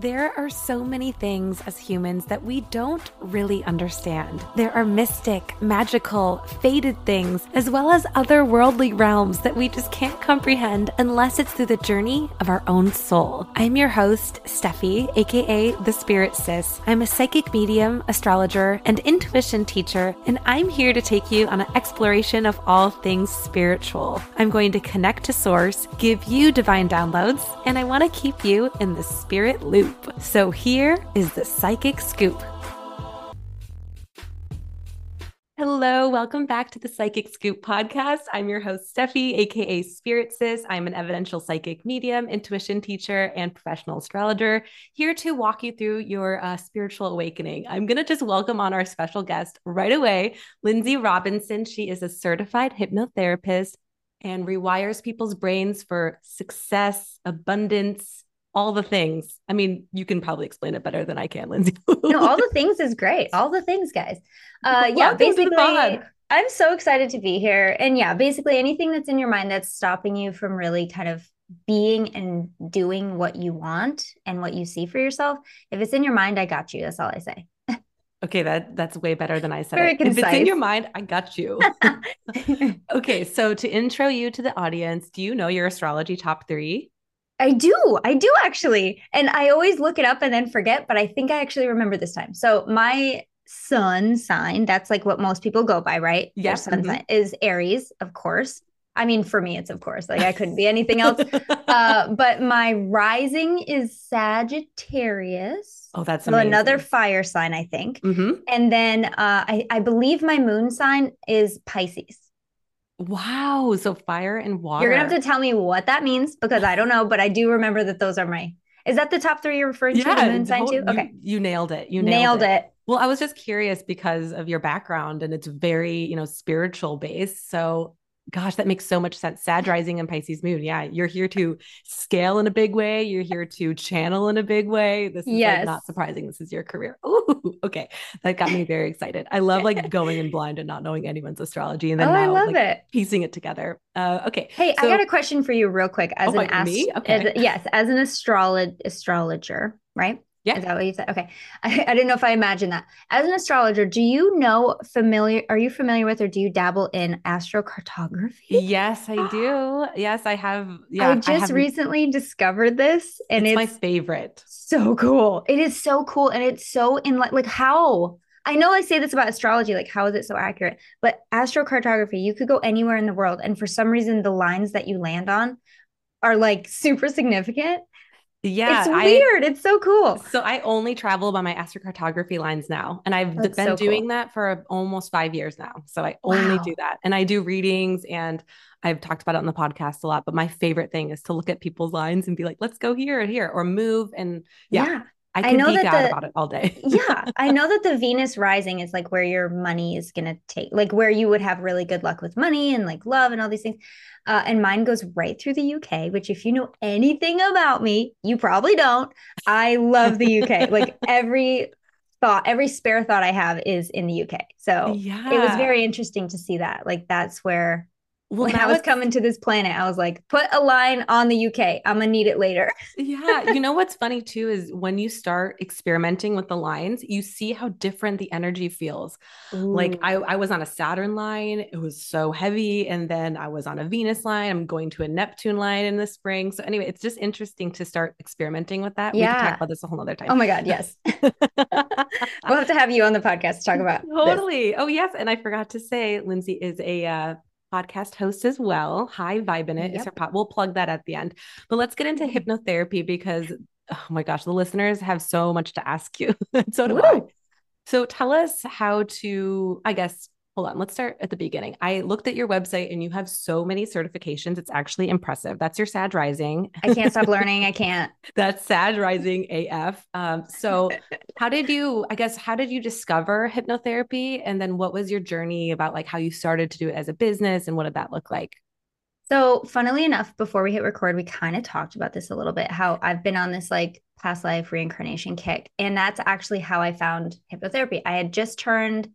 There are so many things as humans that we don't really understand. There are mystic, magical, fated things, as well as otherworldly realms that we just can't comprehend unless it's through the journey of our own soul. I'm your host, Steffi, aka The Spirit Sis. I'm a psychic medium, astrologer, and intuition teacher, and I'm here to take you on an exploration of all things spiritual. I'm going to connect to Source, give you divine downloads, and I want to keep you in the spirit loop loop. So here is the Psychic Scoop. Hello, welcome back to the Psychic Scoop podcast. I'm your host, Steffi, aka Spirit Sis. I'm an evidential psychic medium, intuition teacher, and professional astrologer, here to walk you through your uh, spiritual awakening. I'm going to just welcome on our special guest right away, Lindsay Robinson. She is a certified hypnotherapist and rewires people's brains for success, abundance, all the things. I mean, you can probably explain it better than I can, Lindsay. no, all the things is great. All the things, guys. Uh, yeah, basically, I'm so excited to be here. And yeah, basically anything that's in your mind that's stopping you from really kind of being and doing what you want and what you see for yourself. If it's in your mind, I got you. That's all I say. Okay, that that's way better than I said. It. If it's in your mind, I got you. okay, so to intro you to the audience, do you know your astrology top three? I do. I do actually. And I always look it up and then forget, but I think I actually remember this time. So my sun sign, that's like what most people go by, right? Yes. sun mm-hmm. sign is Aries, of course. I mean, for me, it's of course, like I couldn't be anything else. uh, but my rising is Sagittarius. Oh, that's so another fire sign, I think. Mm-hmm. And then uh, I, I believe my moon sign is Pisces. Wow. So fire and water. You're going to have to tell me what that means because I don't know, but I do remember that those are my. Is that the top three you're referring yeah, to? The moon sign too? Okay. You, you, nailed it. You nailed, nailed it. it. Well, I was just curious because of your background and it's very, you know, spiritual based. So gosh, that makes so much sense. Sag rising and Pisces moon. Yeah, you're here to scale in a big way. You're here to channel in a big way. This is yes. like not surprising. This is your career. Oh, okay. That got me very excited. I love like going in blind and not knowing anyone's astrology and then oh, now, I love like, it. piecing it together. Uh, okay. Hey, so, I got a question for you real quick as oh, an ast- okay. as, yes, as an astrolog- astrologer, right? Yeah. Is that what you said? Okay. I, I didn't know if I imagined that. As an astrologer, do you know familiar are you familiar with or do you dabble in astrocartography? Yes, I do. yes, I have. Yeah. I just I recently discovered this and it's, it's, my favorite. So cool. It is so cool. And it's so in like like how I know I say this about astrology, like how is it so accurate? But astrocartography, you could go anywhere in the world, and for some reason, the lines that you land on are like super significant. Yeah, it's weird. I, it's so cool. So I only travel by my astrocartography lines now, and I've That's been so doing cool. that for almost five years now. So I only wow. do that, and I do readings, and I've talked about it on the podcast a lot. But my favorite thing is to look at people's lines and be like, "Let's go here and here," or move, and yeah. yeah. I can I know geek that out the, about it all day. yeah. I know that the Venus rising is like where your money is going to take, like where you would have really good luck with money and like love and all these things. Uh, and mine goes right through the UK, which, if you know anything about me, you probably don't. I love the UK. like every thought, every spare thought I have is in the UK. So yeah. it was very interesting to see that. Like that's where well, when I was coming to this planet, I was like, put a line on the UK. I'm gonna need it later. yeah. You know what's funny too is when you start experimenting with the lines, you see how different the energy feels. Ooh. Like I, I was on a Saturn line, it was so heavy. And then I was on a Venus line. I'm going to a Neptune line in the spring. So anyway, it's just interesting to start experimenting with that. Yeah. We can talk about this a whole other time. Oh my God, yes. we'll have to have you on the podcast to talk about. Totally. This. Oh, yes. And I forgot to say, Lindsay is a uh, podcast host as well. Hi, Vibe in it yep. is her pot. We'll plug that at the end. But let's get into mm-hmm. hypnotherapy because oh my gosh, the listeners have so much to ask you. so do Woo! I. So tell us how to, I guess, hold on, let's start at the beginning. I looked at your website and you have so many certifications. It's actually impressive. That's your Sag Rising. I can't stop learning. I can't. That's Sag Rising AF. Um, so, how did you, I guess, how did you discover hypnotherapy? And then what was your journey about like how you started to do it as a business and what did that look like? So, funnily enough, before we hit record, we kind of talked about this a little bit how I've been on this like past life reincarnation kick. And that's actually how I found hypnotherapy. I had just turned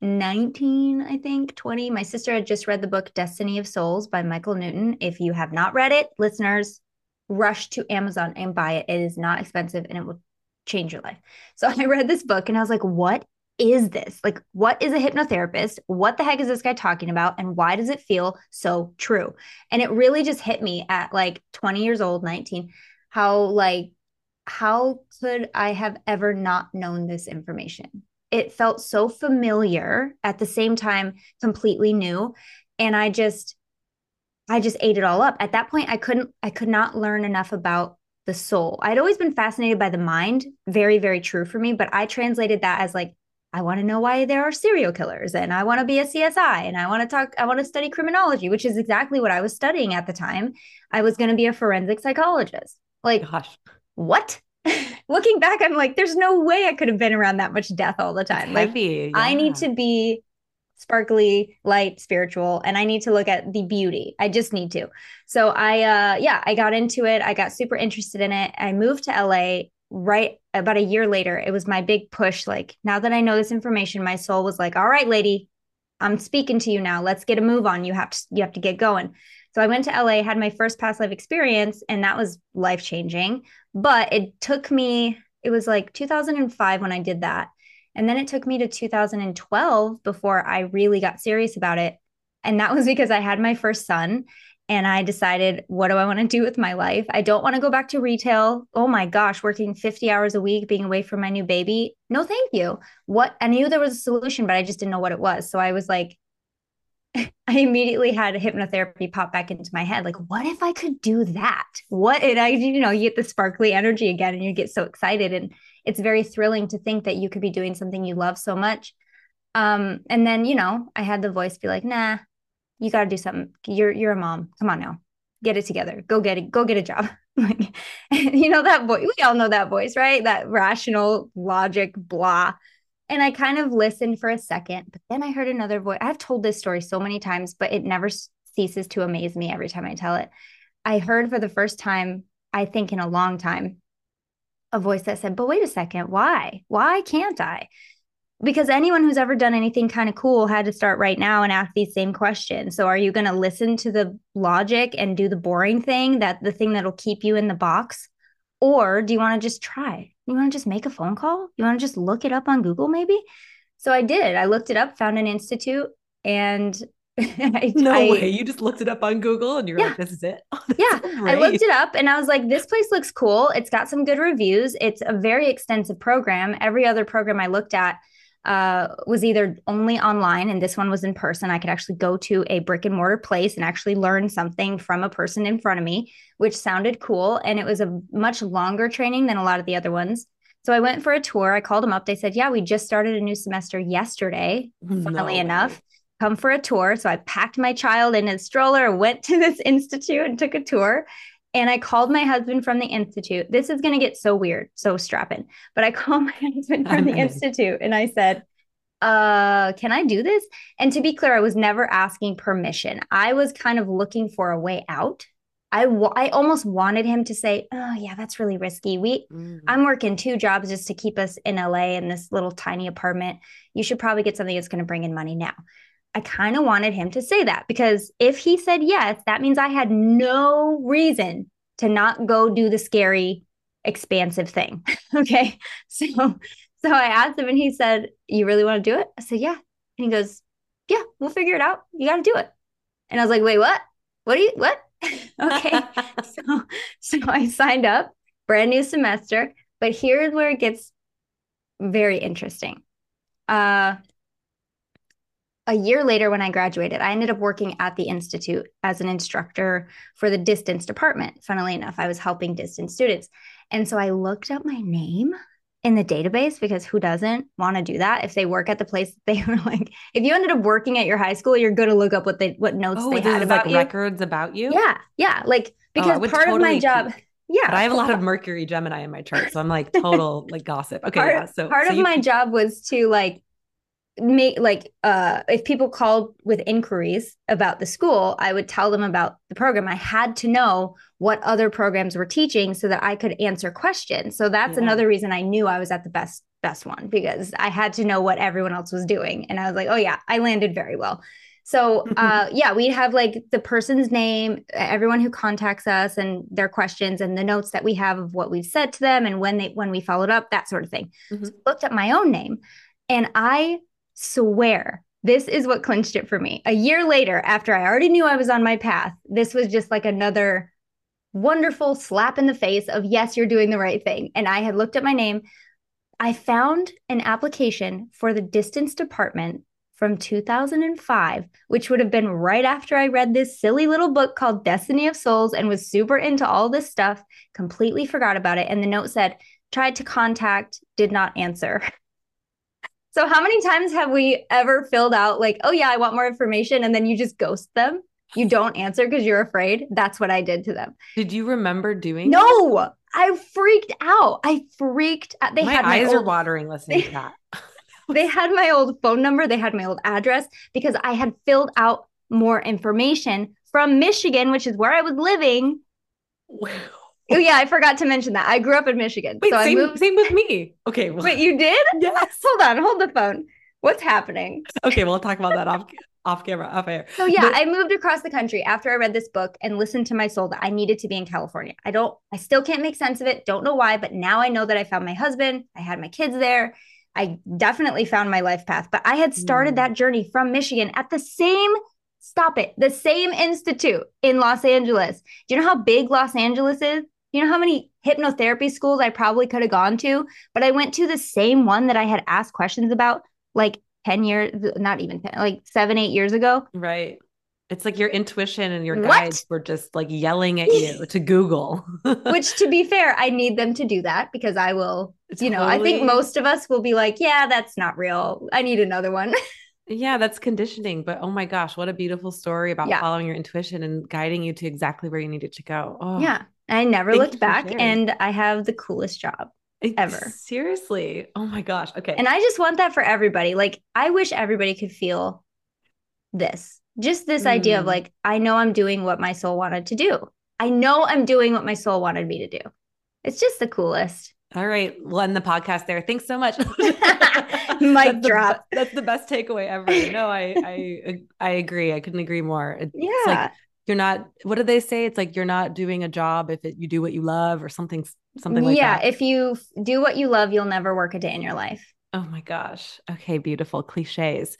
19, I think, 20. My sister had just read the book Destiny of Souls by Michael Newton. If you have not read it, listeners, rush to Amazon and buy it. It is not expensive and it will change your life. So I read this book and I was like, what is this? Like, what is a hypnotherapist? What the heck is this guy talking about? And why does it feel so true? And it really just hit me at like 20 years old, 19, how like, how could I have ever not known this information? It felt so familiar at the same time, completely new. And I just, I just ate it all up. At that point, I couldn't, I could not learn enough about the soul. I'd always been fascinated by the mind, very, very true for me, but I translated that as like I want to know why there are serial killers and I want to be a CSI and I want to talk, I want to study criminology, which is exactly what I was studying at the time. I was going to be a forensic psychologist. Like, Gosh. what? Looking back, I'm like, there's no way I could have been around that much death all the time. like, yeah. I need to be sparkly, light, spiritual, and I need to look at the beauty. I just need to. So I, uh, yeah, I got into it. I got super interested in it. I moved to LA right about a year later, it was my big push. Like, now that I know this information, my soul was like, all right, lady, I'm speaking to you now. Let's get a move on. You have to, you have to get going. So I went to LA, had my first past life experience, and that was life changing. But it took me, it was like 2005 when I did that. And then it took me to 2012 before I really got serious about it. And that was because I had my first son and I decided, what do I want to do with my life? I don't want to go back to retail. Oh my gosh, working 50 hours a week, being away from my new baby. No, thank you. What I knew there was a solution, but I just didn't know what it was. So I was like, I immediately had a hypnotherapy pop back into my head. Like, what if I could do that? What and I, you know, you get the sparkly energy again and you get so excited. And it's very thrilling to think that you could be doing something you love so much. Um, and then, you know, I had the voice be like, nah, you got to do something. You're you're a mom. Come on now, get it together. Go get it. Go get a job. like, you know that voice. We all know that voice, right? That rational logic, blah. And I kind of listened for a second, but then I heard another voice. I've told this story so many times, but it never ceases to amaze me every time I tell it. I heard for the first time, I think in a long time, a voice that said, But wait a second, why? Why can't I? because anyone who's ever done anything kind of cool had to start right now and ask these same questions. So are you going to listen to the logic and do the boring thing that the thing that'll keep you in the box or do you want to just try? You want to just make a phone call? You want to just look it up on Google maybe? So I did. I looked it up, found an institute and I, no I, way. You just looked it up on Google and you're yeah. like, this is it. Oh, yeah. I looked it up and I was like, this place looks cool. It's got some good reviews. It's a very extensive program. Every other program I looked at uh, was either only online and this one was in person. I could actually go to a brick and mortar place and actually learn something from a person in front of me, which sounded cool. And it was a much longer training than a lot of the other ones. So I went for a tour. I called them up. They said, Yeah, we just started a new semester yesterday, funnily no enough. Come for a tour. So I packed my child in a stroller, went to this institute and took a tour. And I called my husband from the Institute. This is going to get so weird, so strapping. But I called my husband from the Institute and I said, uh, can I do this? And to be clear, I was never asking permission. I was kind of looking for a way out. I, w- I almost wanted him to say, "Oh yeah, that's really risky. We mm. I'm working two jobs just to keep us in LA in this little tiny apartment. You should probably get something that's going to bring in money now." I kind of wanted him to say that because if he said yes, that means I had no reason to not go do the scary, expansive thing. okay. So, so I asked him and he said, You really want to do it? I said, Yeah. And he goes, Yeah, we'll figure it out. You got to do it. And I was like, Wait, what? What are you, what? okay. so, so I signed up, brand new semester. But here's where it gets very interesting. Uh, a year later, when I graduated, I ended up working at the Institute as an instructor for the distance department. Funnily enough, I was helping distance students. And so I looked up my name in the database because who doesn't want to do that? If they work at the place they were like if you ended up working at your high school you're going to look up what they what notes oh, they had about like you. records about you? Yeah yeah like oh, because oh, part totally of my job yeah. But i have a lot of mercury gemini in my chart so i'm like total like gossip. Okay part, yeah so part so of my job was to like make like uh if people called with inquiries about the school i would tell them about the program i had to know what other programs were teaching so that i could answer questions so that's yeah. another reason i knew i was at the best best one because i had to know what everyone else was doing and i was like oh yeah i landed very well So, uh, yeah, we have like the person's name, everyone who contacts us, and their questions, and the notes that we have of what we've said to them, and when they when we followed up, that sort of thing. Mhm. So looked at my own name, and I swear this is what clinched it for me. A year later, after I already knew I was on my path, this was just like another wonderful slap in the face of yes, you're doing the right thing. And I had looked at my name. I found an application for the distance department from 2005, which would have been right after I read this silly little book called Destiny of Souls and was super into all this stuff, completely forgot about it. And the note said, tried to contact, did not answer. So, how many times have we ever filled out, like, oh, yeah, I want more information, and then you just ghost them? You don't answer because you're afraid. That's what I did to them. Did you remember doing? that? No, I freaked out. I freaked out. They my had my eyes are old, watering listening to that. they had my old phone number, they had my old address because I had filled out more information from Michigan, which is where I was living. Wow. Oh yeah, I forgot to mention that. I grew up in Michigan. Wait, so I same, moved. same with me. Okay. Well, Wait, you did? yes. Hold on, hold the phone. What's happening? Okay, we'll talk about that off off camera, off air. So yeah, But- I moved across the country after I read this book and listened to my soul that I needed to be in California. I don't I still can't make sense of it. Don't know why, but now I know that I found my husband. I had my kids there. I definitely found my life path, but I had started Mm. that journey from Michigan at the same stop it, the same institute in Los Angeles. Do you know how big Los Angeles is? You know how many hypnotherapy schools I probably could have gone to, but I went to the same one that I had asked questions about like 10 years, not even 10, like seven, eight years ago. Right. It's like your intuition and your What? guides were just like yelling at you to Google. Which, to be fair, I need them to do that because I will, you know, I think most of us will be like, yeah, that's not real. I need another one. Yeah, that's conditioning. But oh my gosh, what a beautiful story about Yeah. following your intuition and guiding you to exactly where you needed to go. Oh, yeah. I never Thank looked back and I have the coolest job. ever. Seriously. Oh my gosh. Okay. And I just want that for everybody. Like, I wish everybody could feel this just this idea of Mm. like, I know I'm doing what my soul wanted to do. I know I'm doing what my soul wanted me to do. It's just the coolest. All right. We'll end the podcast there. Thanks so much. Mic That's the drop. be- that's the best takeaway ever. No, I I I agree. I couldn't agree more. It's Yeah. like you're not what do they say? It's like you're not doing a job if it, you do what you love or something something like yeah. that. If you do what you love, you'll never work a day in your life. oh my gosh. Okay, beautiful cliches.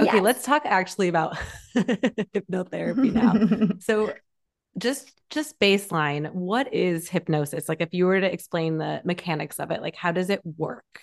Okay, Yes. let's talk actually about hypnotherapy now. So just just baseline, what is hypnosis? Like if you were to explain the mechanics of it, like how does it work?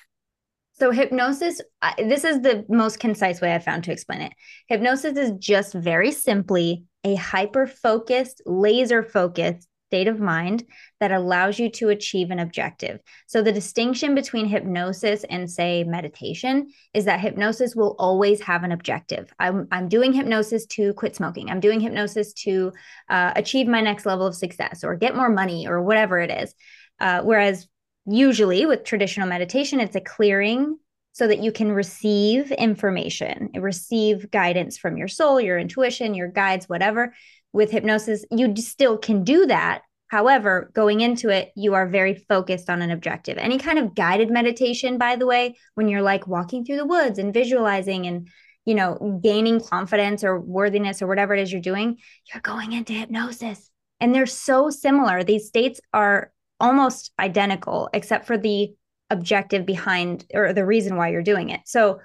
So hypnosis, this is the most concise way I found to explain it. Hypnosis is just very simply a hyper focused, laser focused state of mind that allows you to achieve an objective. So the distinction between hypnosis and say meditation is that hypnosis will always have an objective. I'm I'm doing hypnosis to quit smoking. I'm doing hypnosis to uh, achieve my next level of success or get more money or whatever it is. Uh, whereas usually with traditional meditation, it's a clearing so that you can receive information, receive guidance from your soul, your intuition, your guides, whatever. With hypnosis, you still can do that. However, going into it, you are very focused on an objective. Any kind of guided meditation, by the way, when you're like walking through the woods and visualizing and you know, gaining confidence or worthiness or whatever it is you're doing, you're going into hypnosis. And they're so similar. These states are almost identical, except for the objective behind or the reason why you're doing it. So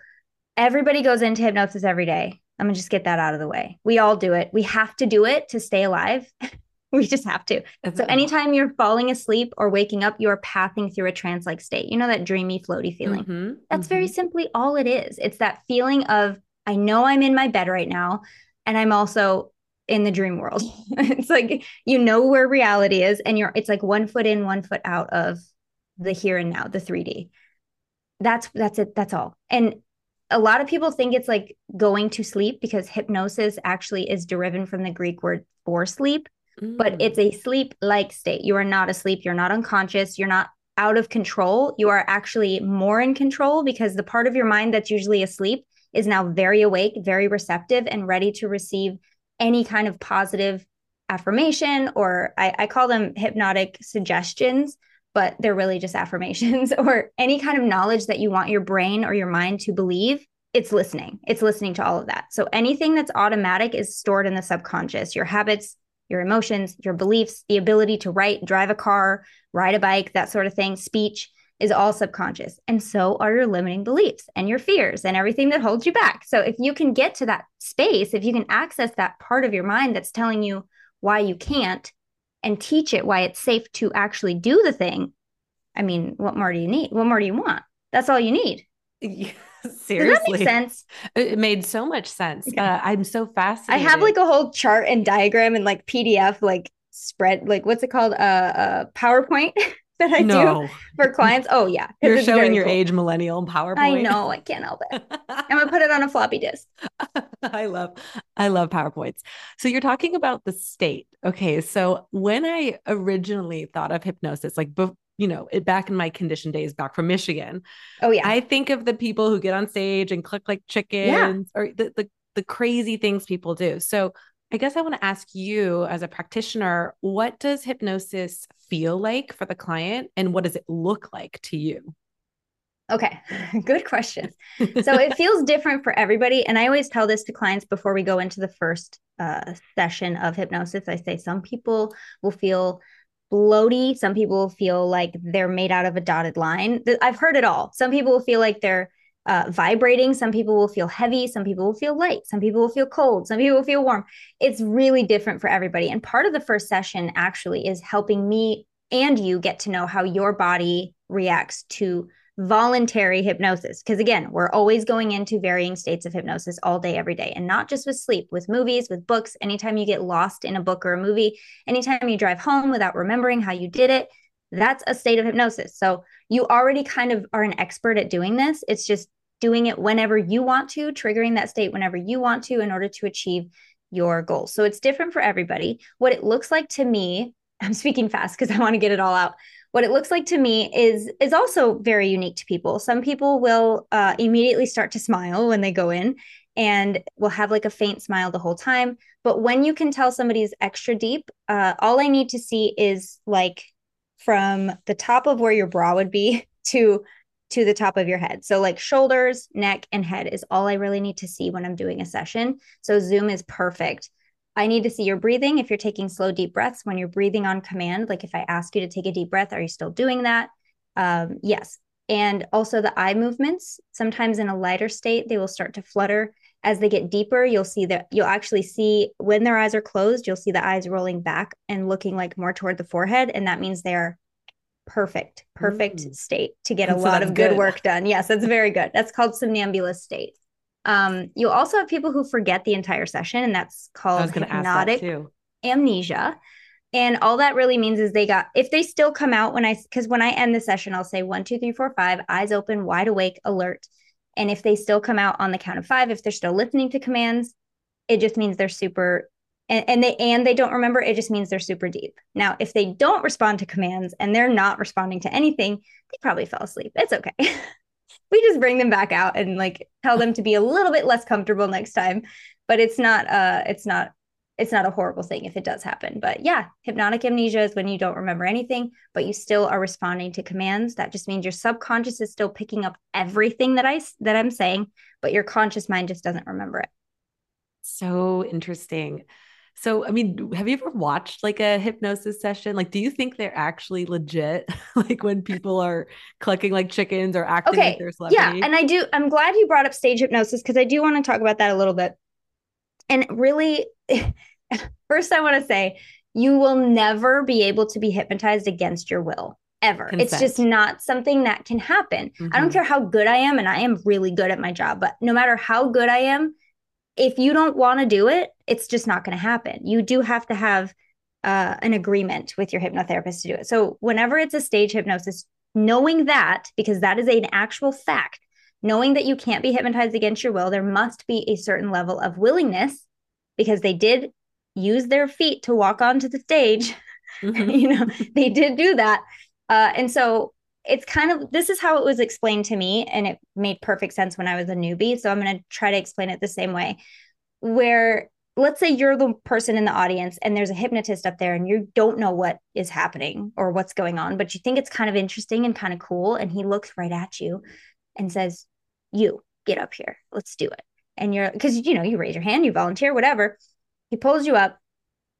everybody goes into hypnosis every day. I'm gonna just get that out of the way. We all do it. We have to do it to stay alive. we just have to. So anytime you're falling asleep or waking up, you're pathing through a trance-like state. You know that dreamy, floaty feeling. Mhm, That's very mhm. simply all it is. It's that feeling of I know I'm in my bed right now and I'm also in the dream world. it's like you know where reality is and you're it's like one foot in, one foot out of the here and now, the 3D. That's that's it. That's all. And a lot of people think it's like going to sleep because hypnosis actually is derived from the Greek word for sleep but Mm. it's a sleep like state. You are not asleep. You're not unconscious. You're not out of control. You are actually more in control because the part of your mind that's usually asleep is now very awake, very receptive, and ready to receive any kind of positive affirmation, or I, I call them hypnotic suggestions, but they're really just affirmations, or any kind of knowledge that you want your brain or your mind to believe. it's listening. It's listening to all of that. So anything that's automatic is stored in the subconscious. Your habits, your emotions, your beliefs, the ability to write, drive a car, ride a bike, that sort of thing, speech is all subconscious. And so are your limiting beliefs and your fears and everything that holds you back. So if you can get to that space, if you can access that part of your mind that's telling you why you can't and teach it why it's safe to actually do the thing, I mean, what more do you need? What more do you want? That's all you need. Seriously. Does that make sense? It made so much sense. Uh, I'm so fascinated. I have like a whole chart and diagram and like PDF, like spread, like what's it called? Uh, uh PowerPoint that I no. do for clients. Oh yeah. You're showing your cool. age millennial PowerPoint. I know. I can't help it. I'm gonna put it on a floppy disk. I love, I love PowerPoints. So you're talking about the state. Okay. So when I originally thought of hypnosis, like you know, it back in my condition days back from Michigan. Oh yeah. I think of the people who get on stage and click like chickens yeah. or the, the the crazy things people do. So I guess I want to ask you as a practitioner, what does hypnosis feel like for the client and what does it look like to you? Okay, good question. So it feels different for everybody. And I always tell this to clients before we go into the first uh, session of hypnosis. I say some people will feel floaty. Some people will feel like they're made out of a dotted line. I've heard it all. Some people will feel like they're uh, vibrating. Some people will feel heavy. Some people will feel light. Some people will feel cold. Some people will feel warm. It's really different for everybody. And part of the first session actually is helping me and you get to know how your body reacts to voluntary hypnosis. Because again, we're always going into varying states of hypnosis all day, every day, and not just with sleep, with movies, with books. Anytime you get lost in a book or a movie, anytime you drive home without remembering how you did it, that's a state of hypnosis. So you already kind of are an expert at doing this. It's just doing it whenever you want to, triggering that state whenever you want to in order to achieve your goals. So it's different for everybody. What it looks like to me, I'm speaking fast because I want to get it all out what it looks like to me is is also very unique to people some people will uh, immediately start to smile when they go in and will have like a faint smile the whole time but when you can tell somebody's extra deep uh, all i need to see is like from the top of where your bra would be to to the top of your head so like shoulders neck and head is all i really need to see when i'm doing a session so zoom is perfect I need to see your breathing. If you're taking slow, deep breaths, when you're breathing on command, like if I ask you to take a deep breath, are you still doing that? Um, yes. And also the eye movements. Sometimes in a lighter state, they will start to flutter. As they get deeper, you'll see that you'll actually see when their eyes are closed, you'll see the eyes rolling back and looking like more toward the forehead. And that means they're perfect, perfect mm. state to get a so lot of good, good work done. Yes, that's very good. That's called somnambulous state. Um, you also have people who forget the entire session, and that's called hypnotic amnesia. And all that really means is they got, if they still come out when I, because when I end the session, I'll say one, two, three, four, five, eyes open, wide awake, alert. And if they still come out on the count of five, if they're still listening to commands, it just means they're super and, and they and they don't remember it just means they're super deep. Now if they don't respond to commands and they're not responding to anything they probably fell asleep. It's okay. We just bring them back out and like tell them to be a little bit less comfortable next time. But it's not uh it's not it's not a horrible thing if it does happen but yeah hypnotic amnesia is when you don't remember anything but you still are responding to commands that just means your subconscious is still picking up everything that i that i'm saying but your conscious mind just doesn't remember it so interesting so, I mean, have you ever watched like a hypnosis session? Like, do you think they're actually legit? like when people are clucking like chickens or acting okay. like they're celebrity? Yeah, and I do. I'm glad you brought up stage hypnosis because I do want to talk about that a little bit. And really, first, I want to say you will never be able to be hypnotized against your will ever. Consent. It's just not something that can happen. Mm-hmm. I don't mm-hmm. care how good I am, and I am really good at my job, but no matter how good I am, if you don't want to do it, it's just not going to happen. You do have to have uh, an agreement with your hypnotherapist to do it. So, whenever it's a stage hypnosis, knowing that, because that is an actual fact, knowing that you can't be hypnotized against your will, there must be a certain level of willingness because they did use their feet to walk onto the stage. Mm-hmm. you know, they did do that. Uh, and so it's kind of this is how it was explained to me and it made perfect sense when i was a newbie so i'm going to try to explain it the same way where let's say you're the person in the audience and there's a hypnotist up there and you don't know what is happening or what's going on but you think it's kind of interesting and kind of cool and he looks right at you and says you get up here. Let's do it. And you're because you know, you raise your hand, you volunteer, whatever. He pulls you up.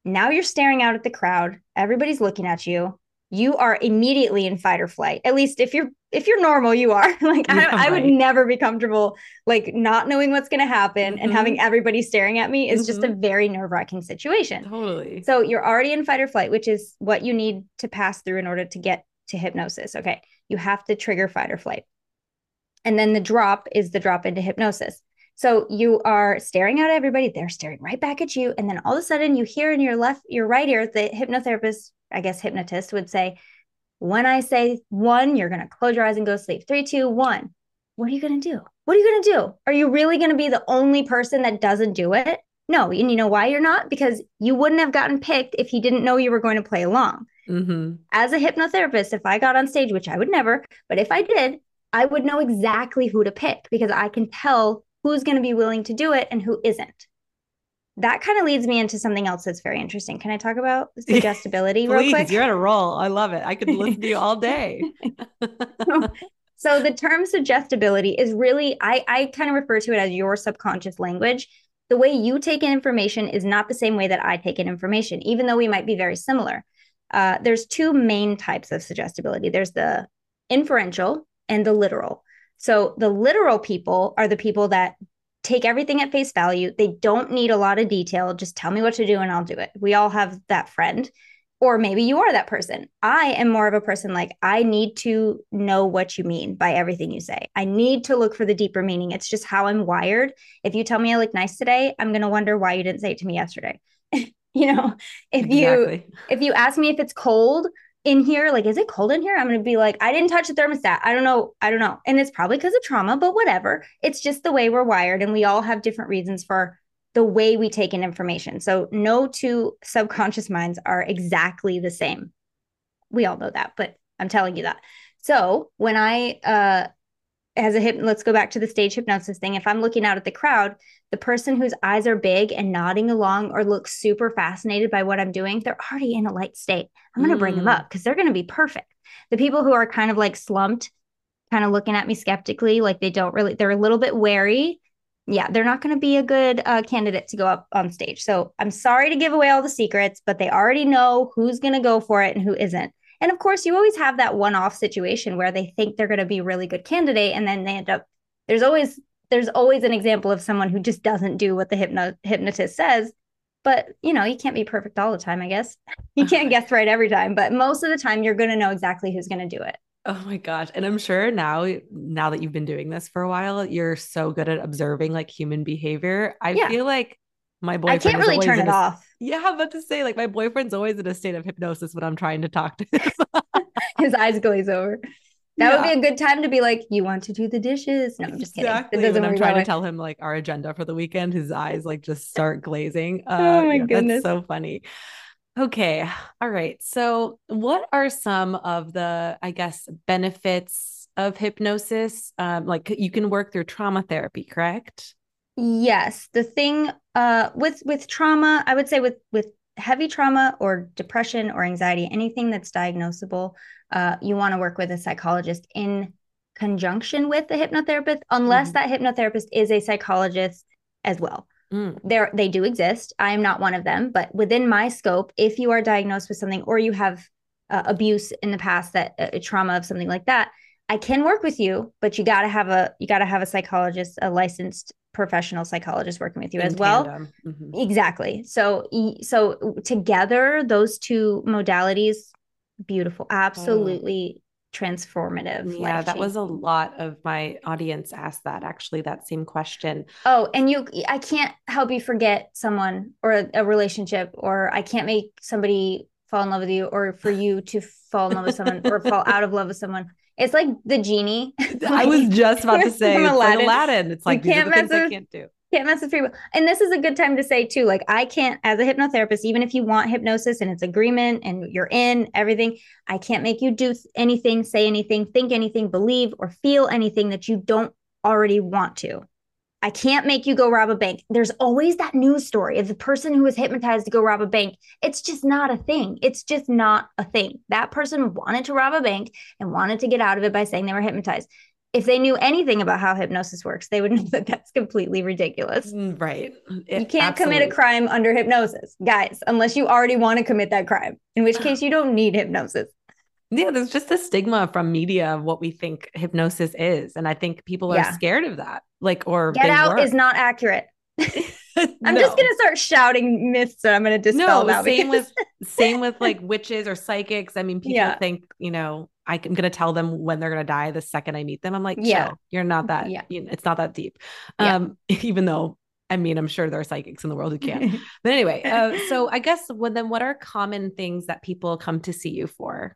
Now you're staring out at the crowd. Everybody's looking at you. You are immediately in fight or flight. At least if you're if you're normal, you are. like yeah, I, I, would never be comfortable like not knowing what's going to happen mm-hmm. and having everybody staring at me is mm-hmm. just a mm-hmm. very nerve wracking situation. Totally. So you're already in fight or flight, which is what you need to pass through in order to get to hypnosis. Okay, you have to trigger fight or flight, and then the drop is the drop into hypnosis. So you are staring at everybody, they're staring right back at you. And then all of a sudden you hear in your left, your right ear, the hypnotherapist, I guess hypnotist would say, when I say one, you're going to close your eyes and go sleep. Three, two, one. What are you going to do? What are you going to do? Are you really going to be the only person that doesn't do it? No. And you know why you're not? Because you wouldn't have gotten picked if he didn't know you were going to play along. Mm-hmm. As a hypnotherapist, if I got on stage, which I would never, but if I did, I would know exactly who to pick because I can tell who's going to be willing to do it and who isn't. That kind of leads me into something else that's very interesting. Can I talk about suggestibility real quick? You're on a roll. I love it. I could listen to you all day. so, so the term suggestibility is really, I, I kind of refer to it as your subconscious language. The way you take in information is not the same way that I take in information, even though we might be very similar. Uh, there's two main types of suggestibility. There's the inferential and the literal. So the literal people are the people that take everything at face value. They don't need a lot of detail. Just tell me what to do and I'll do it. We all have that friend. Or maybe you are that person. I am more of a person like, I need to know what you mean by everything you say. I need to look for the deeper meaning. It's just how I'm wired. If you tell me I look nice today, I'm going to wonder why you didn't say it to me yesterday. you know, if exactly. you if you ask me if it's cold, in here? Like is it cold in here? I'm going to be like i didn't touch the thermostat. I don't know. I don't know. And it's probably because of trauma but whatever. It's just the way we're wired and we all have different reasons for the way we take in information. So no two subconscious minds are exactly the same. We all know that but i'm telling you that. So when i uh as a hip let's go back to the stage hypnosis thing if i'm looking out at the crowd the person whose eyes are big and nodding along or looks super fascinated by what I'm doing, they're already in a light state. I'm going to mm. bring them up because they're going to be perfect. The people who are kind of like slumped, kind of looking at me skeptically, like they don't really, they're a little bit wary. Yeah, they're not going to be a good uh, candidate to go up on stage. So I'm sorry to give away all the secrets, but they already know who's going to go for it and who isn't. And of course, you always have that one off situation where they think they're going to be a really good candidate and then they end up, there's always there's always an example of someone who just doesn't do what the hypno- hypnotist says. But you know you can't be perfect all the time i guess. You can't guess right every time but most of the time you're going to know exactly who's going to do it. Oh my gosh. And i'm sure now now that you've been doing this for a while you're so good at observing like human behavior. I yeah. feel like my boyfriend i can't really turn it a, off yeah but to say like my boyfriend's always in a state of hypnosis when i'm trying to talk to him his eyes glaze over that yeah. would be a good time to be like, you want to do the dishes? No, I'm just exactly. kidding. When I'm trying to tell him like our agenda for the weekend, his eyes like just start glazing. Uh, oh my yeah, goodness. That's so funny. Okay. All right. So, what are some of the, I guess, benefits of hypnosis? Um, like you can work through trauma therapy, correct? Yes. The thing uh, with with trauma, I would say with with heavy trauma or depression or anxiety, anything that's diagnosable, uh, you want to work with a psychologist in conjunction with the hypnotherapist, unless mm. that hypnotherapist is a psychologist as well. Mm. There, they do exist. I am not one of them, but within my scope, if you are diagnosed with something or you have uh, abuse in the past, that uh, trauma of something like that, I can work with you, but you got to have a you got to have a psychologist, a licensed professional psychologist working with you in as well. Mm-hmm. Exactly. So so together those two modalities beautiful absolutely oh. transformative yeah that was a lot of my audience asked that actually that same question oh and you i can't help you forget someone or a, a relationship or i can't make somebody fall in love with you or for you to fall in love with someone or fall out of love with someone it's like the genie. I was just about to say Aladdin. Like Aladdin. It's like you can't mess with, I can't do can't mess with people. And this is a good time to say too, like I can't, as a hypnotherapist, even if you want hypnosis and it's agreement and you're in everything, I can't make you do anything, say anything, think anything, believe or feel anything that you don't already want to. I can't make you go rob a bank. There's always that news story of the person who was hypnotized to go rob a bank. It's just not a thing. It's just not a thing. That person wanted to rob a bank and wanted to get out of it by saying they were hypnotized if they knew anything about how hypnosis works, they would know that that's completely ridiculous. Mm, right. It, you can't absolutely. commit a crime under hypnosis, guys, unless you already want to commit that crime, in which case you don't need hypnosis. Yeah, there's just a stigma from media of what we think hypnosis is. And I think people are yeah. scared of that. Like, or get out is not accurate. I'm no. just gonna start shouting myths that I'm gonna dispel no, now. Same because... with same with like witches or psychics. I mean, people yeah. think, you know, I'm gonna tell them when they're gonna die the second I meet them. I'm like, yeah, you're not that. Yeah, you know, it's not that deep. Um, yeah. even though I mean, I'm sure there are psychics in the world who can. but anyway, uh, so I guess when then what are common things that people come to see you for?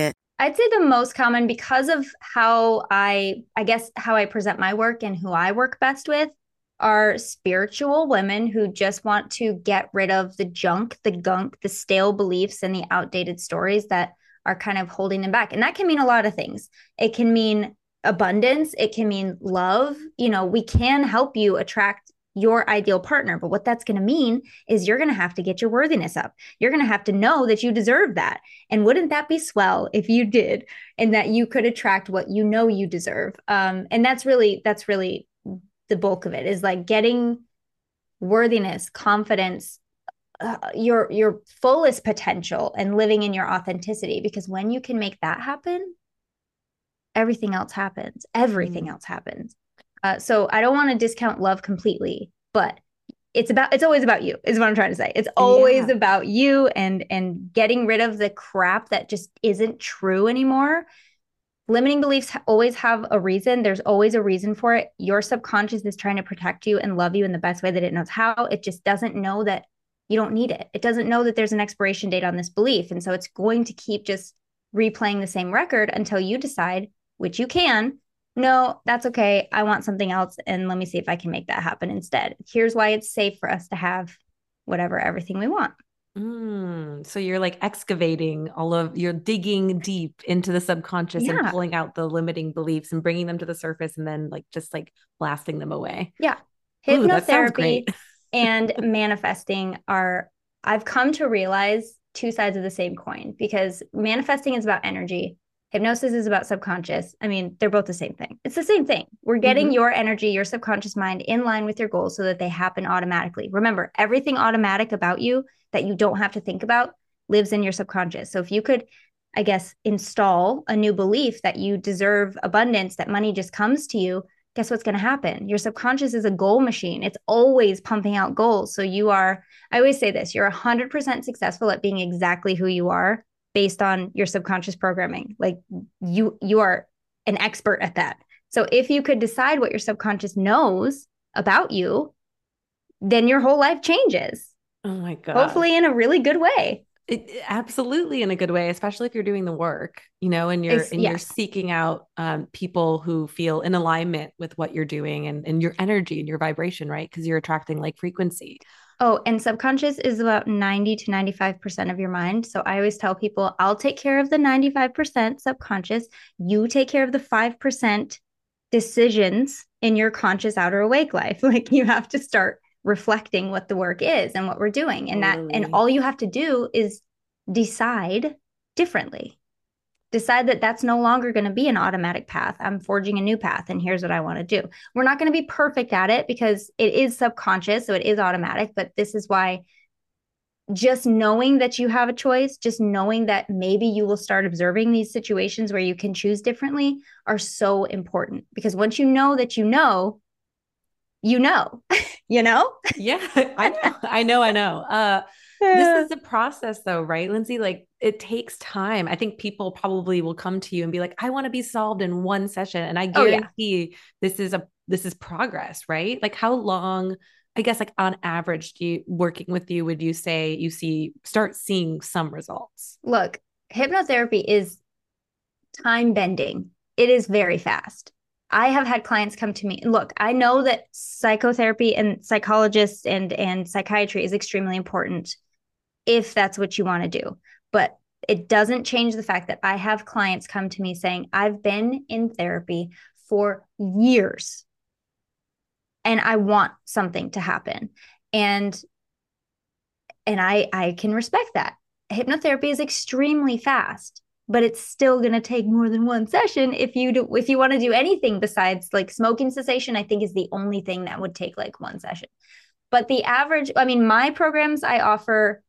I'd say the most common because of how I, I guess, how I present my work and who I work best with are spiritual women who just want to get rid of the junk, the gunk, the stale beliefs, and the outdated stories that are kind of holding them back. And that can mean a lot of things. It can mean abundance, it can mean love. You know, we can help you attract your ideal partner. But what that's going to mean is you're going to have to get your worthiness up. You're going to have to know that you deserve that. And wouldn't that be swell if you did and that you could attract what you know you deserve? Um, and that's really, that's really the bulk of it is like getting worthiness, confidence, uh, your your fullest potential and living in your authenticity because when you can make that happen everything else happens everything mm. else happens uh, so I don't want to discount love completely, but it's about it's always about you is what i'm trying to say. It's always yeah. about you and and getting rid of the crap that just isn't true anymore. Limiting beliefs always have a reason. There's always a reason for it. Your subconscious is trying to protect you and love you in the best way that it knows how. It just doesn't know that you don't need it. It doesn't know that there's an expiration date on this belief. And so it's going to keep just replaying the same record until you decide which you can no, that's okay. I want something else. And let me see if I can make that happen instead. Here's why it's safe for us to have whatever, everything we want. Mm, so you're like excavating all of, you're digging deep into the subconscious yeah. and pulling out the limiting beliefs and bringing them to the surface and then like just like blasting them away. Yeah. Hypnotherapy Ooh, and manifesting are, I've come to realize two sides of the same coin because manifesting is about energy Hypnosis is about subconscious. I mean, they're both the same thing. It's the same thing. We're getting mm-hmm. your energy, your subconscious mind in line with your goals so that they happen automatically. Remember, everything automatic about you that you don't have to think about lives in your subconscious. So if you could, I guess, install a new belief that you deserve abundance, that money just comes to you, guess what's going to happen? Your subconscious is a goal machine. It's always pumping out goals. So you are, I always say this, you're 100% successful at being exactly who you are based on your subconscious programming. Like you you are an expert at that. So if you could decide what your subconscious knows about you then your whole life changes. Oh my god. Hopefully in a really good way. It, absolutely in a good way especially if you're doing the work you know and you're it's, and you're seeking out um, people who feel in alignment with what you're doing and, and your energy and your vibration right? Because you're attracting like frequency Oh, and subconscious is about 90 to 95% of your mind. So I always tell people, I'll take care of the 95% subconscious. You take care of the 5% decisions in your conscious outer awake life. Like you have to start reflecting what the work is and what we're doing. And that, and all you have to do is decide differently decide that that's no longer going to be an automatic path. I'm forging a new path, and here's what I want to do. We're not going to be perfect at it because it is subconscious, so it is automatic. But this is why just knowing that you have a choice, just knowing that maybe you will start observing these situations where you can choose differently are so important because once you know that you know, you know, you know? yeah, I know. I know. I know. Uh, this is a process though, right, Lindsay? Like it takes time. I think people probably will come to you and be like, I want to be solved in one session. And I guarantee oh, yeah. this is a this is progress, right? Like how long, I guess like on average, do you working with you, would you say you see start seeing some results? Look, hypnotherapy is time bending. It is very fast. I have had clients come to me. Look, I know that psychotherapy and psychologists and and psychiatry is extremely important if that's what you want to do. But it doesn't change the fact that I have clients come to me saying, "I've been in therapy for years and I want something to happen." And and I I can respect that. Hypnotherapy is extremely fast but it's still going to take more than one session if you do if you want to do anything besides like smoking cessation i think is the only thing that would take like one session but the average i mean my programs i offer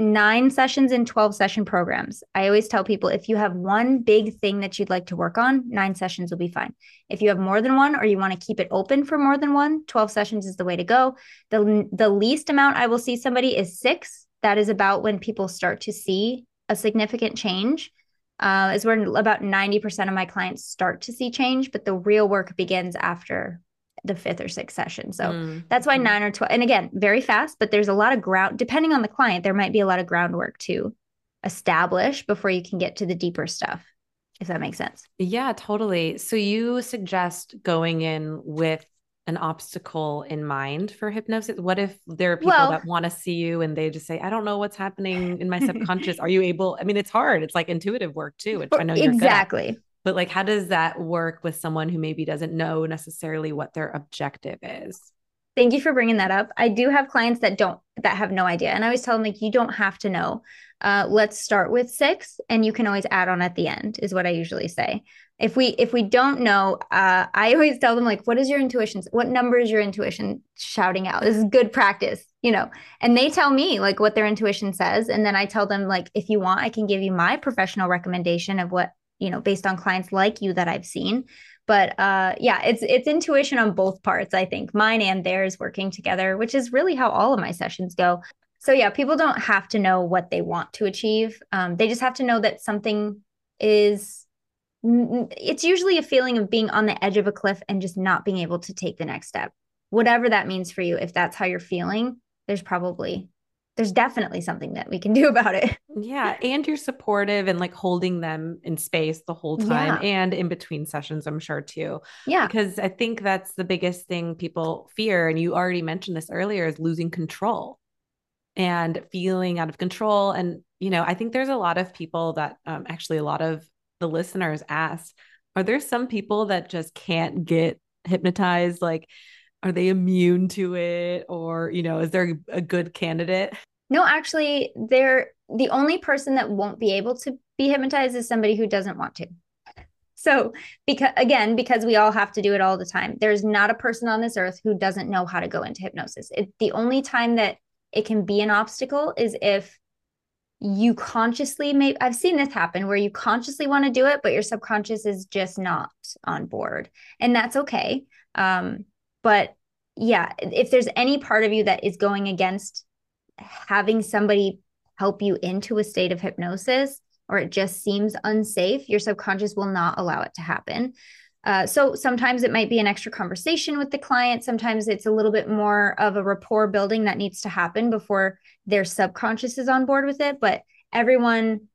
nine sessions in 12 session programs. I always tell people if you have one big thing that you'd like to work on nine sessions will be fine. If you have more than one or you want to keep it open for more than one 12 sessions is the way to go. The the least amount i will see somebody is six. That is about when people start to see a significant change uh, is where about 90% of my clients start to see change, but the real work begins after the fifth or sixth session. So mm. that's why nine or 12. And again, very fast, but there's a lot of ground, depending on the client, there might be a lot of groundwork to establish before you can get to the deeper stuff, if that makes sense. Yeah, totally. So you suggest going in with an obstacle in mind for hypnosis? What if there are people well, that want to see you and they just say, I don't know what's happening in my subconscious? are you able? I mean, it's hard. It's like intuitive work too, which I know you're exactly. But like, how does that work with someone who maybe doesn't know necessarily what their objective is? Thank you for bringing that up. I do have clients that don't, that have no idea. And I always tell them, like, you don't have to know. Uh, let's start with six and you can always add on at the end, is what I usually say if we if we don't know uh, i always tell them like what is your intuition what number is your intuition shouting out this is good practice you know and they tell me like what their intuition says and then i tell them like if you want i can give you my professional recommendation of what you know based on clients like you that i've seen. But uh yeah it's it's intuition on both parts i think. Mine and theirs working together which is really how all of my sessions go. So yeah people don't have to know what they want to achieve. Um, they just have to know that something is it's usually a feeling of being on the edge of a cliff and just not being able to take the next step. Whatever that means for you, if that's how you're feeling, there's probably there's definitely something that we can do about it. Yeah, and you're supportive and like holding them in space the whole time yeah. and in between sessions, I'm sure too. Yeah. Because I think that's the biggest thing people fear and you already mentioned this earlier is losing control and feeling out of control and you know, I think there's a lot of people that um, actually a lot of the listeners asked, are there some people that just can't get hypnotized? Like, are they immune to it? Or, you know, is there a good candidate? No, actually, they're the only person that won't be able to be hypnotized is somebody who doesn't want to. So, because again, because we all have to do it all the time, there's not a person on this earth who doesn't know how to go into hypnosis. It, the only time that it can be an obstacle is if you consciously may I've seen this happen where you consciously want to do it, but your subconscious is just not on board. And that's okay. Um, but yeah, if there's any part of you that is going against having somebody help you into a state of hypnosis or it just seems unsafe, your subconscious will not allow it to happen. Uh, so sometimes it might be an extra conversation with the client. Sometimes it's a little bit more of a rapport building that needs to happen before their subconscious is on board with it. But everyone,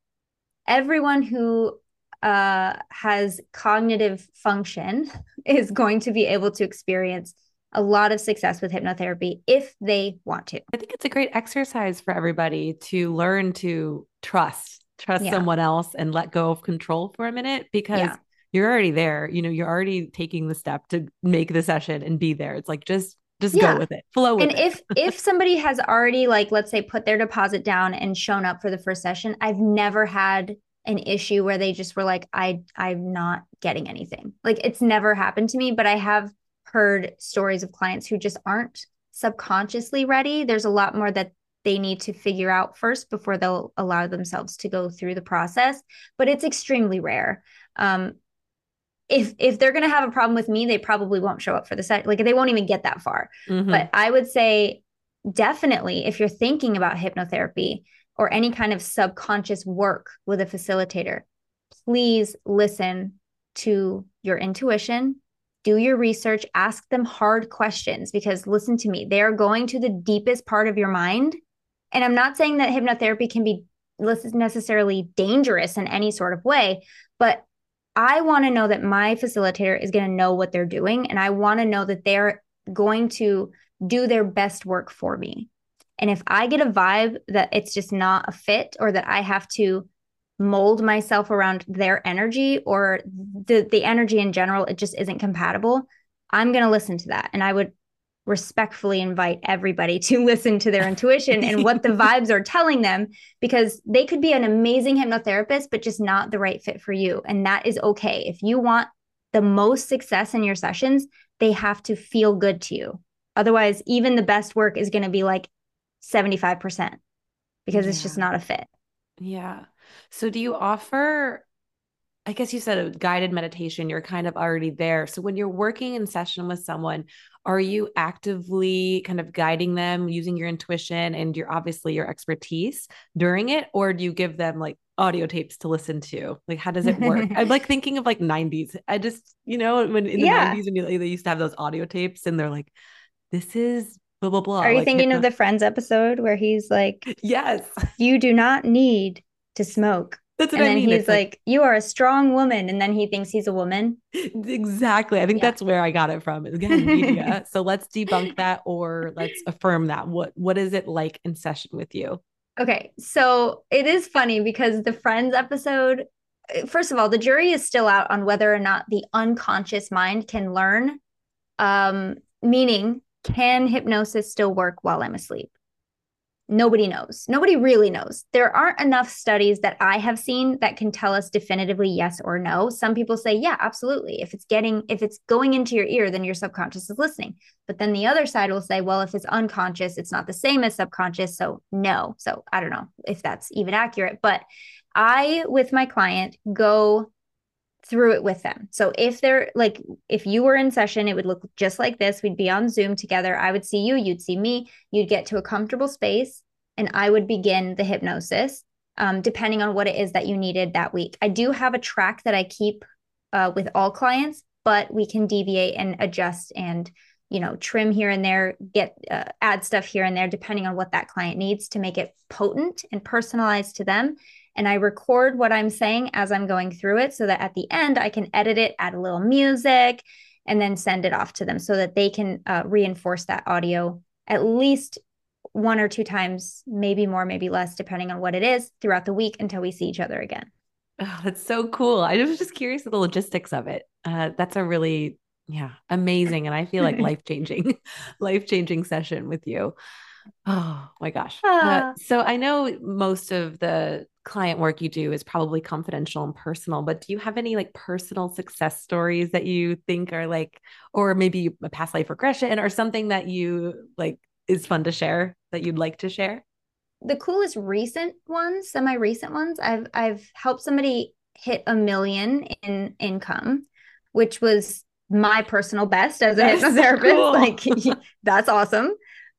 everyone who uh, has cognitive function is going to be able to experience a lot of success with hypnotherapy if they want to. I think it's a great exercise for everybody to learn to trust, trust yeah. someone else and let go of control for a minute because yeah you're already there. You know, you're already taking the step to make the session and be there. It's like just just yeah. go with it flow with and it. if if somebody has already like let's say put their deposit down and shown up for the first session i've never had an issue where they just were like i i'm not getting anything like it's never happened to me but i have heard stories of clients who just aren't subconsciously ready. There's a lot more that they need to figure out first before they'll allow themselves to go through the process but it's extremely rare. Um, if if they're going to have a problem with me they probably won't show up for the set like they won't even get that far. Mm-hmm. but i would say definitely if you're thinking about hypnotherapy or any kind of subconscious work with a facilitator please listen to your intuition do your research ask them hard questions because listen to me they're going to the deepest part of your mind and i'm not saying that hypnotherapy can be necessarily dangerous in any sort of way but I want to know that my facilitator is going to know what they're doing and I want to know that they're going to do their best work for me. And if I get a vibe that it's just not a fit or that I have to mold myself around their energy or the the energy in general it just isn't compatible, I'm going to listen to that and I would respectfully invite everybody to listen to their intuition and what the vibes are telling them because they could be an amazing hypnotherapist but just not the right fit for you and that is okay. If you want the most success in your sessions, they have to feel good to you. Otherwise, even the best work is going to be like 75% because yeah. it's just not a fit. Yeah. So do you offer I guess you said a guided meditation, you're kind of already there. So when you're working in session with someone, are you actively kind of guiding them using your intuition and your obviously your expertise during it? Or do you give them like audio tapes to listen to? Like, how does it work? I'm like thinking of like 90s. I just, you know, when in the yeah. 90s, when you, they used to have those audio tapes and they're like, this is blah, blah, blah. Are you like, thinking of the Friends episode where he's like, yes, you do not need to smoke that's what and I then mean. he's like, like, "You are a strong woman," and then he thinks he's a woman. Exactly. I think yeah. that's where I got it from. Again, media. so let's debunk that or let's affirm that. What What is it like in session with you? Okay, so it is funny because the Friends episode. First of all, the jury is still out on whether or not the unconscious mind can learn. Um, meaning, can hypnosis still work while I'm asleep? Nobody knows. Nobody really knows. There aren't enough studies that I have seen that can tell us definitively yes or no. Some people say, yeah, absolutely. If it's getting, if it's going into your ear, then your subconscious is listening. But then the other side will say, well, if it's unconscious, it's not the same as subconscious. So no. So I don't know if that's even accurate. But I, with my client, go through it with them. So if they're like, if you were in session, it would look just like this. We'd be on Zoom together. I would see you, you'd see me, you'd get to a comfortable space, and I would begin the hypnosis, um, depending on what it is that you needed that week. I do have a track that I keep uh, with all clients, but we can deviate and adjust and you know trim here and there get uh, add stuff here and there depending on what that client needs to make it potent and personalized to them and I record what I'm saying as I'm going through it so that at the end I can edit it, add a little music, and then send it off to them so that they can uh, reinforce that audio at least one or two times, maybe more, maybe less, depending on what it is throughout the week until we see each other again. Oh, that's so cool. I was just curious of the logistics of it. Uh, that's a really, yeah, amazing. And I feel like life changing, life changing session with you. Oh my gosh. Uh, so I know most of the client work you do is probably confidential and personal, but do you have any like personal success stories that you think are like, or maybe a past life regression or something that you like is fun to share that you'd like to share? The coolest recent ones, semi recent ones, I've I've helped somebody hit a million in income, which was my personal best as a hypnotherapist. Cool. Like that's awesome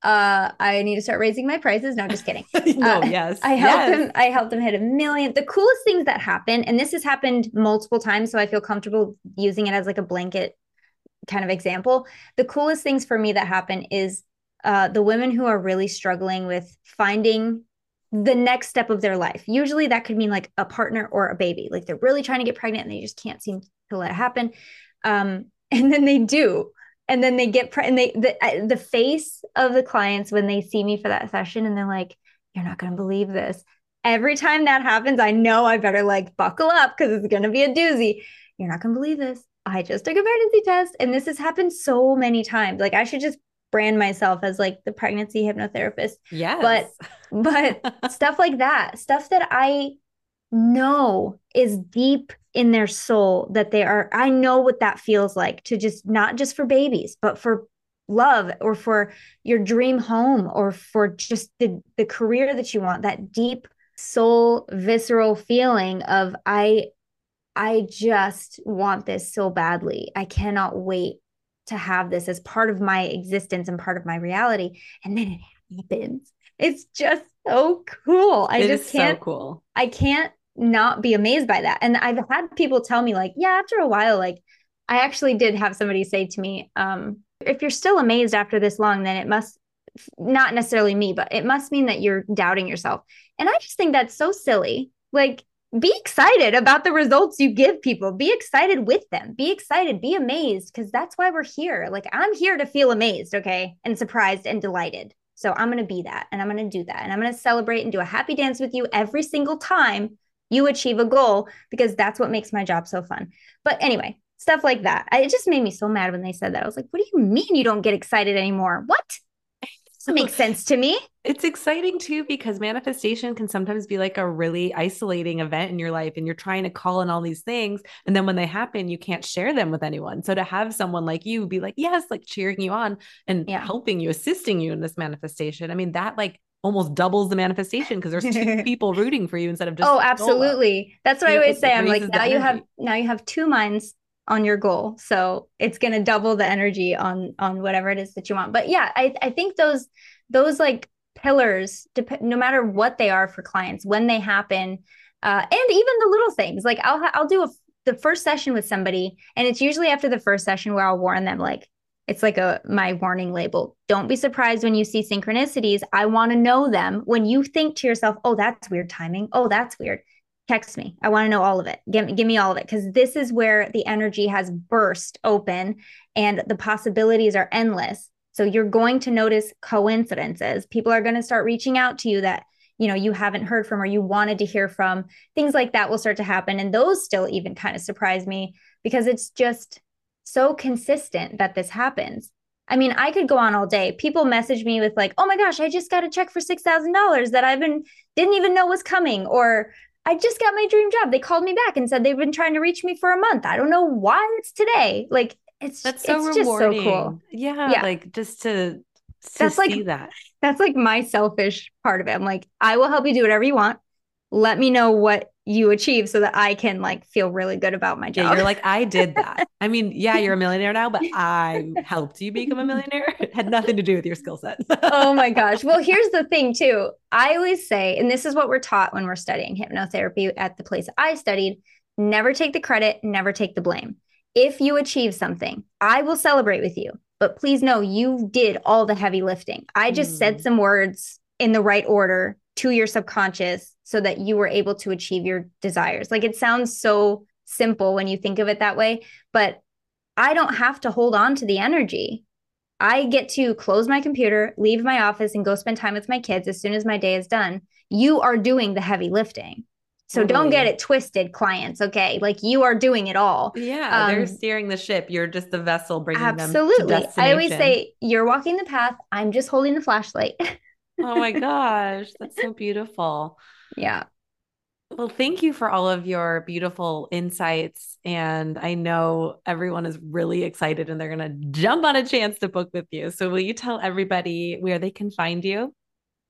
uh i need to start raising my prices. No just kidding. No uh, yes i helped yes. them i helped them hit a million. The coolest things that happen and this has happened multiple times so i feel comfortable using it as like a blanket kind of example. The coolest things for me that happen is uh the women who are really struggling with finding the next step of their life. Usually that could mean like a partner or a baby. Like they're really trying to get pregnant and they just can't seem to let it happen. Um and then they do and then they get pre- and they the, uh, the face of the clients when they see me for that session and they're like you're not going to believe this. Every time that happens i know i better like buckle up because it's going to be a doozy. You're not going to believe this. I just took a pregnancy test and this has happened so many times. Like i should just brand myself as like the pregnancy hypnotherapist. Yeah but but stuff like that stuff that i know is deep in their soul that they are i know what that feels like to just not just for babies but for love or for your dream home or for just the the career that you want that deep soul visceral feeling of i i just want this so badly. I cannot wait to have this as part of my existence and part of my reality. And then it happens. It's just so cool. I it just can't so cool. I can't not be amazed by that. And I've had people tell me, like, yeah, after a while, like, I actually did have somebody say to me, um, if you're still amazed after this long, then it must not necessarily me, but it must mean that you're doubting yourself. And I just think that's so silly. Like, be excited about the results you give people. Be excited with them. Be excited. Be amazed because that's why we're here. Like, I'm here to feel amazed, okay, and surprised and delighted. So I'm going to be that and I'm going to do that. And I'm going to celebrate and do a happy dance with you every single time you achieve a goal because that's what makes my job so fun. But anyway, stuff like that. I, it just made me so mad when they said that. I was like, what do you mean you don't get excited anymore? What? Doesn't make sense to me. It's exciting too because manifestation can sometimes be like a really isolating event in your life and you're trying to call in all these things and then when they happen you can't share them with anyone. So to have someone like you be like yes like cheering you on and yeah. helping you assisting you in this manifestation. I mean that like almost doubles the manifestation because there's two people rooting for you instead of just Oh, absolutely. That's what you I always say. I'm like now you have now you have two minds on your goal so it's going to double the energy on on whatever it is that you want but yeah i i think those those like pillars dep- no matter what they are for clients when they happen uh, and even the little things like i'll i'll do a, the first session with somebody and it's usually after the first session where i'll warn them like it's like a my warning label don't be surprised when you see synchronicities i want to know them when you think to yourself oh that's weird timing oh that's weird text me. I want to know all of it. Give me, give me all of it because this is where the energy has burst open and the possibilities are endless. So you're going to notice coincidences. People are going to start reaching out to you that you know you haven't heard from or you wanted to hear from. Things like that will start to happen and those still even kind of surprise me because it's just so consistent that this happens. I mean, I could go on all day. People message me with like, "Oh my gosh, I just got a check for $6,000 that I've been didn't even know was coming," or I just got my dream job. They called me back and said they've been trying to reach me for a month. I don't know why it's today. Like it's that's so it's rewarding. Just so cool. Yeah, yeah, like just to, to that's like that. That's like my selfish part of it. I'm like, I will help you do whatever you want. Let me know what you achieve so that I can like feel really good about my job. Yeah, you're like, I did that. I mean, yeah, you're a millionaire now, but I helped you become a millionaire. It had nothing to do with your skill set. oh my gosh. Well, here's the thing too. I always say, and this is what we're taught when we're studying hypnotherapy at the place I studied, never take the credit, never take the blame. If you achieve something, I will celebrate with you. But please know you did all the heavy lifting. I just mm. said some words in the right order to your subconscious so that you were able to achieve your desires. Like it sounds so simple when you think of it that way, but I don't have to hold on to the energy. I get to close my computer, leave my office, and go spend time with my kids as soon as my day is done. You are doing the heavy lifting. So totally. don't get it twisted, clients. Okay. Like you are doing it all. Yeah. Um, they're steering the ship. You're just the vessel bringing absolutely. them. Absolutely. I always say, you're walking the path. I'm just holding the flashlight. oh my gosh. That's so beautiful. Yeah. Well, thank you for all of your beautiful insights. And I know everyone is really excited and they're going to jump on a chance to book with you. So, will you tell everybody where they can find you?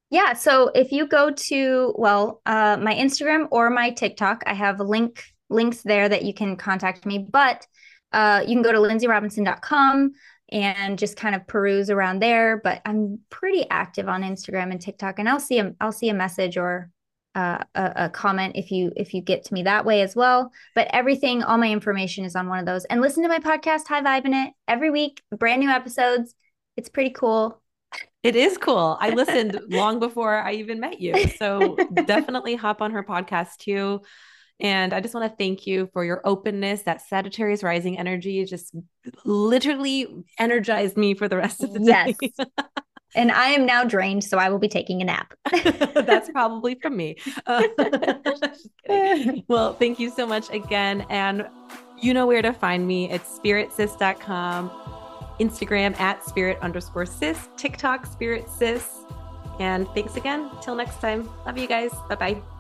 Yeah. So, if you go to, well, uh, my Instagram or my TikTok, I have link links there that you can contact me. But uh, you can go to lindsayrobinson.com and just kind of peruse around there. But I'm pretty active on Instagram and TikTok, and I'll see a I'll see a message or uh, a, a, comment if you if you get to me that way as well. But everything, all my information is on one of those. And listen to my podcast, High Vibe in It, every week, brand new episodes. It's pretty cool. It is cool. I listened long before I even met you. So definitely hop on her podcast too. And I just want to thank you for your openness. That Sagittarius rising energy just literally energized me for the rest of the day. Yes. And I am now drained, so I will be taking a nap. That's probably from me. Uh, well, thank you so much again. And you know where to find me. It's spiritsis.com, Instagram at spirit underscore sis, TikTok spirit sis. And thanks again. Till next time. Love you guys. Bye bye.